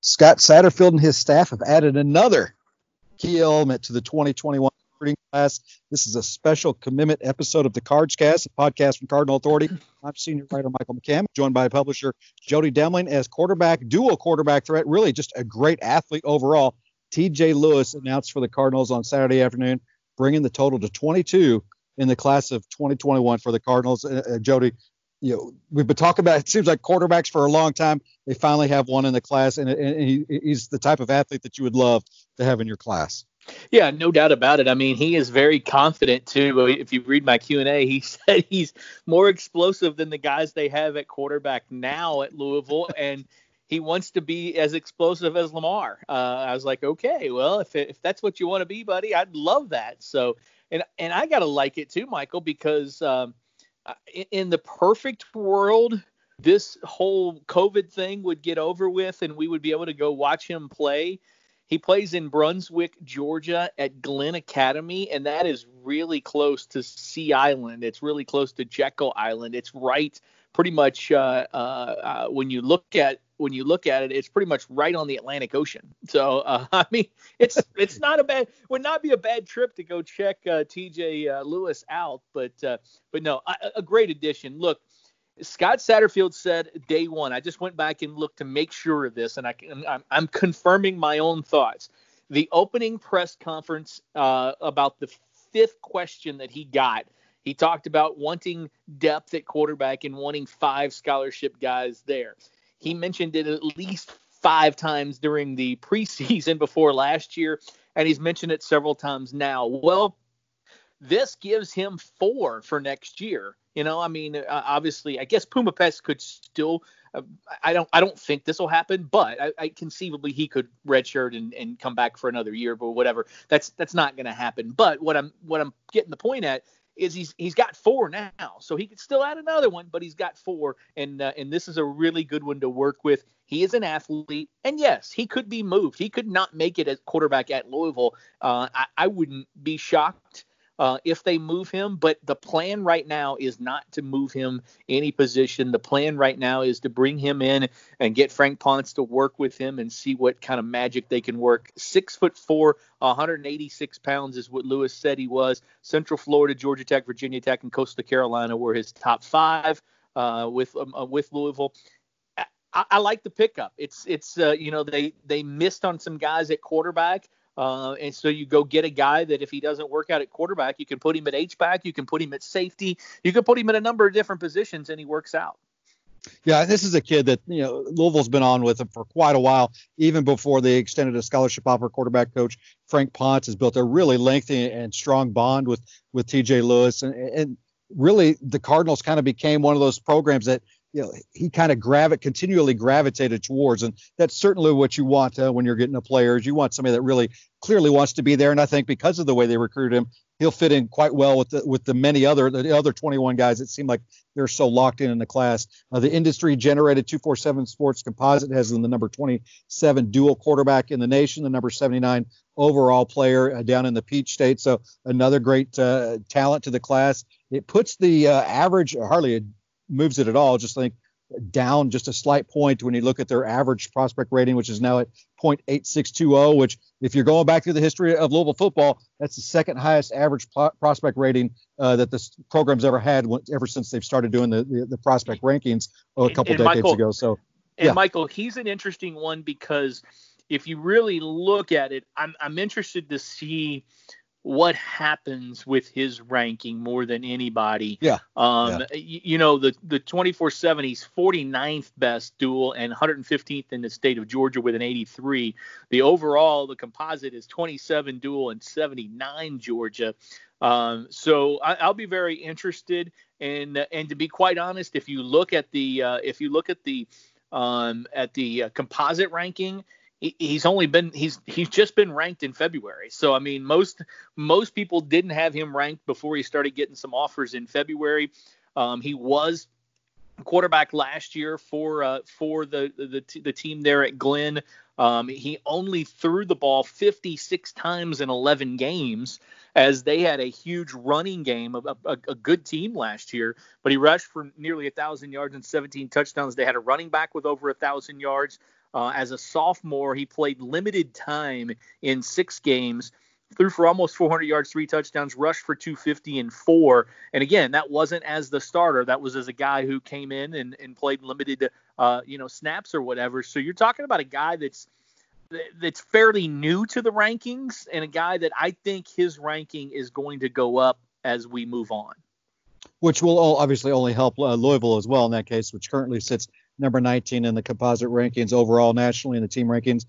Scott Satterfield and his staff have added another key element to the 2021 recruiting class. This is a special commitment episode of the Cards Cast, a podcast from Cardinal Authority. I'm senior writer Michael McCamm, joined by publisher Jody Demling as quarterback, dual quarterback threat, really just a great athlete overall. TJ Lewis announced for the Cardinals on Saturday afternoon, bringing the total to 22 in the class of 2021 for the Cardinals. Uh, uh, Jody, you know, we've been talking about it seems like quarterbacks for a long time. They finally have one in the class, and, and he, he's the type of athlete that you would love to have in your class. Yeah, no doubt about it. I mean, he is very confident too. If you read my Q and A, he said he's more explosive than the guys they have at quarterback now at Louisville, and he wants to be as explosive as Lamar. Uh, I was like, okay, well, if if that's what you want to be, buddy, I'd love that. So and and I gotta like it too, Michael, because um, in the perfect world, this whole COVID thing would get over with, and we would be able to go watch him play. He plays in Brunswick, Georgia, at Glynn Academy, and that is really close to Sea Island. It's really close to Jekyll Island. It's right, pretty much, uh, uh, uh, when you look at when you look at it, it's pretty much right on the Atlantic Ocean. So uh, I mean, it's it's not a bad would not be a bad trip to go check uh, T.J. Uh, Lewis out. But uh, but no, a, a great addition. Look, Scott Satterfield said day one. I just went back and looked to make sure of this, and I, I'm, I'm confirming my own thoughts. The opening press conference uh, about the fifth question that he got. He talked about wanting depth at quarterback and wanting five scholarship guys there. He mentioned it at least five times during the preseason before last year, and he's mentioned it several times now. Well, this gives him four for next year. You know, I mean, uh, obviously, I guess Puma Pass could still. Uh, I don't. I don't think this will happen, but I, I conceivably he could redshirt and, and come back for another year, but whatever. That's that's not going to happen. But what I'm what I'm getting the point at is he's he's got four now, so he could still add another one, but he's got four, and uh, and this is a really good one to work with. He is an athlete, and yes, he could be moved. He could not make it as quarterback at Louisville. Uh, I, I wouldn't be shocked uh, if they move him. But the plan right now is not to move him any position. The plan right now is to bring him in and get Frank Ponce to work with him and see what kind of magic they can work. Six foot four, 186 pounds is what Lewis said he was. Central Florida, Georgia Tech, Virginia Tech, and Coastal Carolina were his top five uh, with um, uh, with Louisville. I, I, like the pickup. It's it's uh, you know they they missed on some guys at quarterback. Uh, and so you go get a guy that if he doesn't work out at quarterback, you can put him at H back, you can put him at safety, you can put him in a number of different positions, and he works out. Yeah, this is a kid that you know Louisville's been on with him for quite a while, even before they extended a scholarship offer. Quarterback coach Frank Ponce has built a really lengthy and strong bond with with T.J. Lewis, and, and really the Cardinals kind of became one of those programs that you know he kind of gravi- continually gravitated towards and that's certainly what you want uh, when you're getting a player is you want somebody that really clearly wants to be there and i think because of the way they recruited him he'll fit in quite well with the with the many other the other 21 guys it seem like they're so locked in in the class. Uh, the industry generated 247 sports composite has them the number 27 dual quarterback in the nation the number 79 overall player uh, down in the peach state. So another great uh, talent to the class. It puts the uh, average hardly a moves it at all. Just think down just a slight point when you look at their average prospect rating, which is now at 0.8620, which if you're going back through the history of Louisville football, that's the second highest average pro- prospect rating uh, that this program's ever had ever since they've started doing the, the, the prospect rankings oh, a couple and decades Michael, ago. So, and yeah. Michael, he's an interesting one because if you really look at it, I'm, I'm interested to see – what happens with his ranking more than anybody. Yeah. Um, yeah. You, you, know, the the 24/7 he's 49th best dual and 115th in the state of Georgia with an 83. The overall the composite is 27 dual and 79 Georgia. Um, so I, will be very interested and and to be quite honest, if you look at the uh, if you look at the um, at the uh, composite ranking, he's only been he's he's just been ranked in February. So I mean most most people didn't have him ranked before he started getting some offers in February. Um, he was quarterback last year for uh, for the, the the team there at Glynn. Um, he only threw the ball 56 times in 11 games, as they had a huge running game, a, a, a good team last year. But he rushed for nearly a thousand yards and 17 touchdowns. They had a running back with over a thousand yards. Uh, as a sophomore, he played limited time in six games, threw for almost 400 yards, three touchdowns, rushed for 250 and four. And again, that wasn't as the starter. That was as a guy who came in and, and played limited, uh, you know, snaps or whatever. So you're talking about a guy that's that's fairly new to the rankings and a guy that I think his ranking is going to go up as we move on. Which will obviously only help uh, Louisville as well in that case, which currently sits number 19 in the composite rankings overall nationally in the team rankings.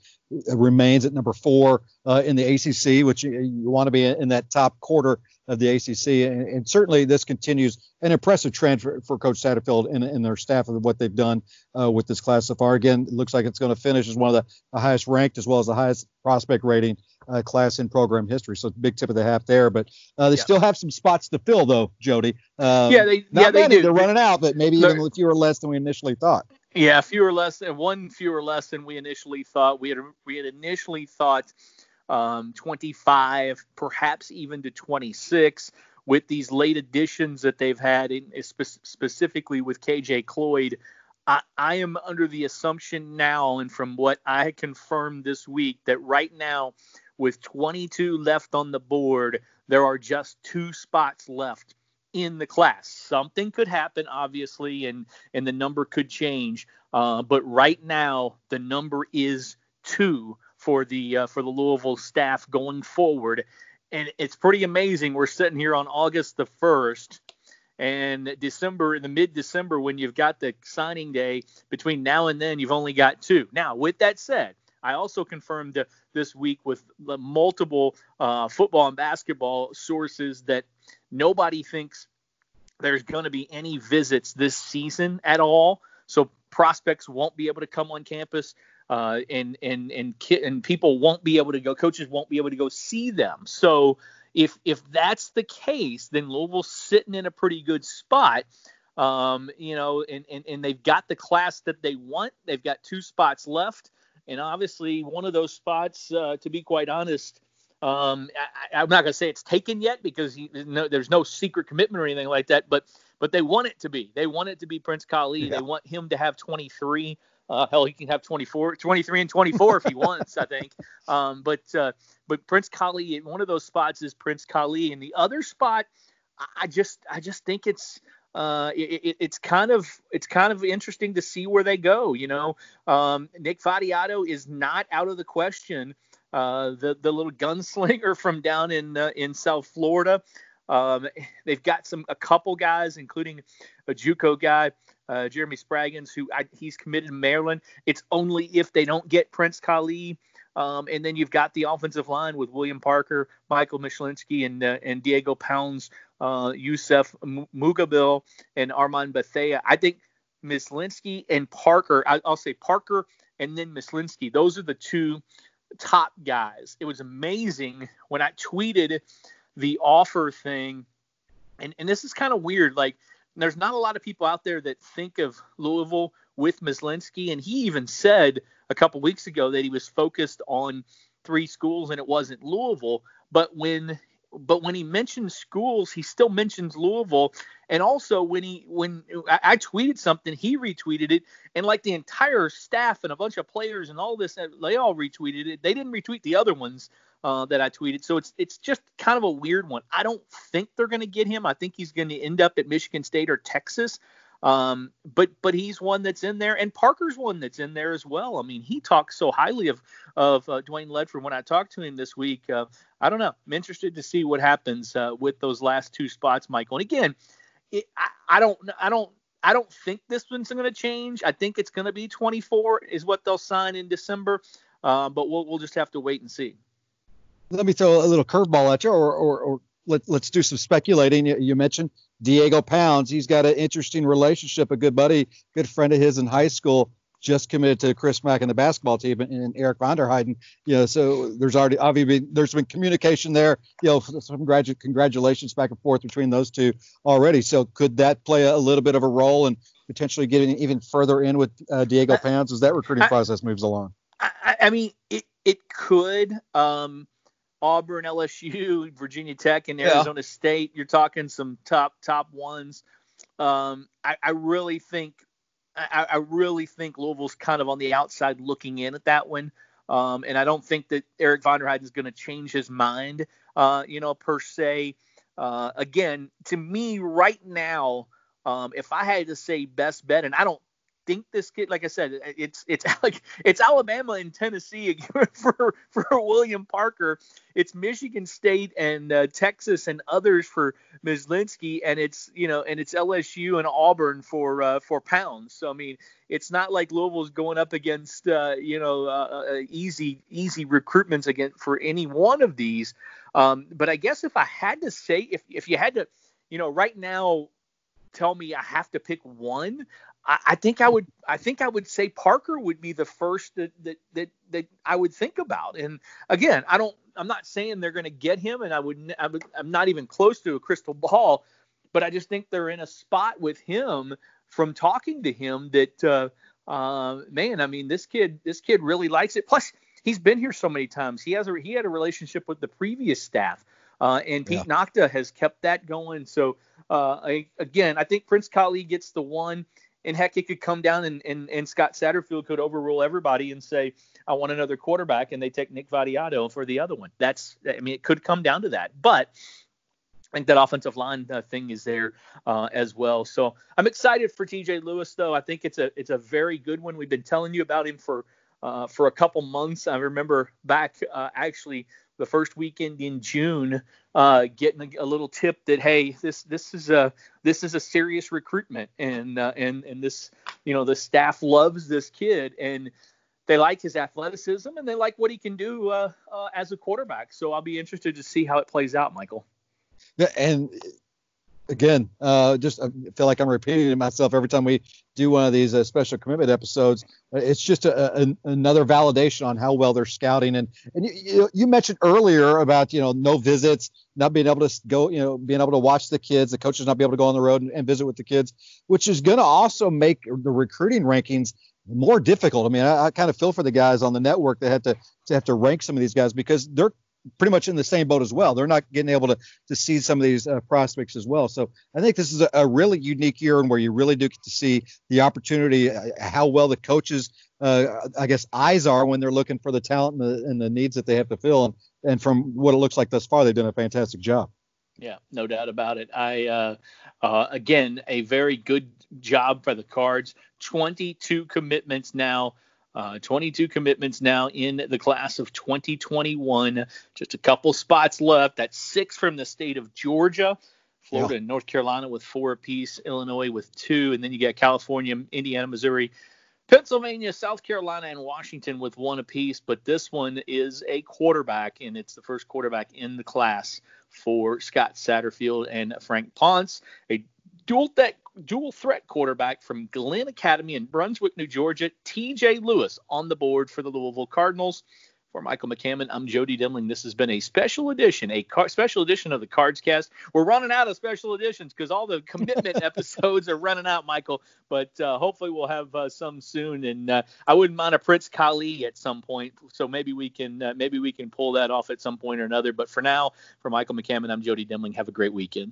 remains at number four uh, in the ACC, which you, you want to be in that top quarter of the ACC. And, and certainly this continues an impressive trend for, for Coach Satterfield and, and, their staff of what they've done uh, with this class so far. Again, it looks like it's going to finish as one of the, the highest ranked as well as the highest prospect rating uh, class in program history. So big tip of the hat there. But uh, they yeah. still have some spots to fill, though, Jody. Um, yeah, they, not yeah, many. They They're running out, but maybe even fewer less than we initially thought. Yeah, fewer less one fewer less than we initially thought. We had we had initially thought um, 25, perhaps even to 26, with these late additions that they've had, in, spe- specifically with KJ Cloyd. I, I am under the assumption now, and from what I confirmed this week, that right now, with 22 left on the board, there are just two spots left in the class. Something could happen, obviously, and and the number could change. Uh, but right now, the number is two for the uh, for the Louisville staff going forward, and it's pretty amazing. We're sitting here on August the first. And December, in the mid December, when you've got the signing day, between now and then, you've only got two. Now, with that said, I also confirmed this week with multiple uh, football and basketball sources that nobody thinks there's going to be any visits this season at all. So prospects won't be able to come on campus, uh, and and and ki- and people won't be able to go. Coaches won't be able to go see them. So if if that's the case, then Louisville's sitting in a pretty good spot. Um, you know, and, and and they've got the class that they want. They've got two spots left, and obviously one of those spots, uh, to be quite honest, um, I, am not going to say it's taken yet because he, no, there's no secret commitment or anything like that, but but they want it to be. They want it to be Prince Kollie. Yeah. They want him to have 23. Uh, hell, he can have 24, 23 and 24 if he wants, I think. Um, but uh, but Prince Kollie, one of those spots is Prince Kollie, and the other spot, I just I just think it's uh, it, it's kind of it's kind of interesting to see where they go. You know, um, Nick Vattiato is not out of the question uh, the the little gunslinger from down in uh, in South Florida. Um, they've got some a couple guys, including a JUCO guy, uh, Jeremy Spraggins, who I, he's committed to Maryland. It's only if they don't get Prince Kollie. Um, and then you've got the offensive line with William Parker, Michael Myslinski, and uh, and Diego Pounds, uh, Yusuf Mugharbil, and Armand Bethea. I think Myslinski and Parker. I, will say Parker and then Myslinski. Those are the two top guys. It was amazing when I tweeted the offer thing, and, and this is kind of weird. Like, there's not a lot of people out there that think of Louisville with Myslinski, and he even said a couple weeks ago that he was focused on three schools and it wasn't Louisville. But when but when he mentions schools, he still mentions Louisville. And also when he when I, tweeted something, he retweeted it, and like the entire staff and a bunch of players and all this, they all retweeted it. They didn't retweet the other ones uh, that I tweeted. So it's it's just kind of a weird one. I don't think they're going to get him. I think he's going to end up at Michigan State or Texas. Um, but but he's one that's in there, and Parker's one that's in there as well. I mean, he talks so highly of of uh, Dwayne Ledford when I talked to him this week. Uh, I don't know. I'm interested to see what happens uh, with those last two spots, Michael. And again, it, I, I don't I don't I don't think this one's going to change. I think it's going to be 24 is what they'll sign in December. Uh, but we'll we'll just have to wait and see. Let me throw a little curveball at you, or, or, or let, us do some speculating. You, you, mentioned Diego Pounds. He's got an interesting relationship, a good buddy, good friend of his in high school just committed to Chris Mack and the basketball team and, and Eric Vanderheiden. You know, so there's already obviously been, there's been communication there. You know, some graduate congratulations back and forth between those two already. So could that play a little bit of a role in potentially getting even further in with uh, Diego Pounds as that recruiting process moves along? I, I mean, it it could. Um, Auburn, LSU, Virginia Tech, and Arizona yeah. State. You're talking some top top ones. Um, I, I, really think I, I, really think Louisville's kind of on the outside looking in at that one. Um, and I don't think that Eric Vanderheiden is going to change his mind, uh, you know, per se. Uh, again, to me, right now, um, if I had to say best bet, and I don't think this kid, like I said, it's it's like it's Alabama and Tennessee for for William Parker. It's Michigan State and uh, Texas and others for Myslinski, and it's you know and it's LSU and Auburn for uh, for Pounds. So I mean, it's not like Louisville's going up against uh, you know uh, uh, easy easy recruitments again for any one of these. Um, but I guess if I had to say, if if you had to, you know, right now tell me I have to pick one, I, I, think I would I think I would say Parker would be the first that that that, that I would think about. And again, I don't I'm not saying they're going to get him, and I would, I would I'm not even close to a crystal ball, but I just think they're in a spot with him from talking to him that uh, uh, man, I mean this kid this kid really likes it. Plus he's been here so many times. He has a he had a relationship with the previous staff. Uh, and Pete yeah. Nochta has kept that going. So uh, I, again, I think Prince Kollie gets the one and heck, it could come down and, and, and Scott Satterfield could overrule everybody and say, I want another quarterback, and they take Nick Vattiato for the other one. That's, I mean, it could come down to that. But I think that offensive line uh, thing is there uh, as well. So I'm excited for TJ Lewis, though. I think it's a it's a very good one. We've been telling you about him for uh, for a couple months. I remember back uh, actually the first weekend in June, uh, getting a, a, little tip that hey, this this is a this is a serious recruitment, and uh, and and this you know the staff loves this kid, and they like his athleticism and they like what he can do uh, uh as a quarterback. So I'll be interested to see how it plays out, Michael. And again, uh, just I feel like I'm repeating myself every time we do one of these uh, special commitment episodes. It's just a, a, another validation on how well they're scouting. And and you, you mentioned earlier about you know no visits, not being able to go, you know, being able to watch the kids, the coaches not be able to go on the road and, and visit with the kids, which is going to also make the recruiting rankings more difficult. I mean, I, I kind of feel for the guys on the network that had to, to have to rank some of these guys because they're pretty much in the same boat as well. They're not getting able to to see some of these uh, prospects as well. So I think this is a, a, really unique year and where you really do get to see the opportunity, uh, how well the coaches, uh, I guess, eyes are when they're looking for the talent and the, and the needs that they have to fill. And, and from what it looks like thus far, they've done a fantastic job. Yeah, no doubt about it. I uh, uh, again a very good job for the Cards. 22 commitments now uh, 22 commitments now in the class of 2021. Just a couple spots left. That's six from the state of Georgia, Florida, yeah. and North Carolina with four apiece, Illinois with two, and then you got California, Indiana, Missouri, Pennsylvania, South Carolina, and Washington with one apiece. But this one is a quarterback, and it's the first quarterback in the class for Scott Satterfield and Frank Ponce, a dual threat, dual threat quarterback from Glynn Academy in Brunswick, New Georgia, TJ Lewis on the board for the Louisville Cardinals. For Michael McCammon, I'm Jody Demling. This has been a special edition, a car- special edition of the Cards Cast. We're running out of special editions because all the commitment episodes are running out, Michael. But uh, hopefully we'll have uh, some soon. And uh, I wouldn't mind a Prince Kollie at some point. So maybe we can uh, maybe we can pull that off at some point or another. But for now, for Michael McCammon, I'm Jody Demling. Have a great weekend.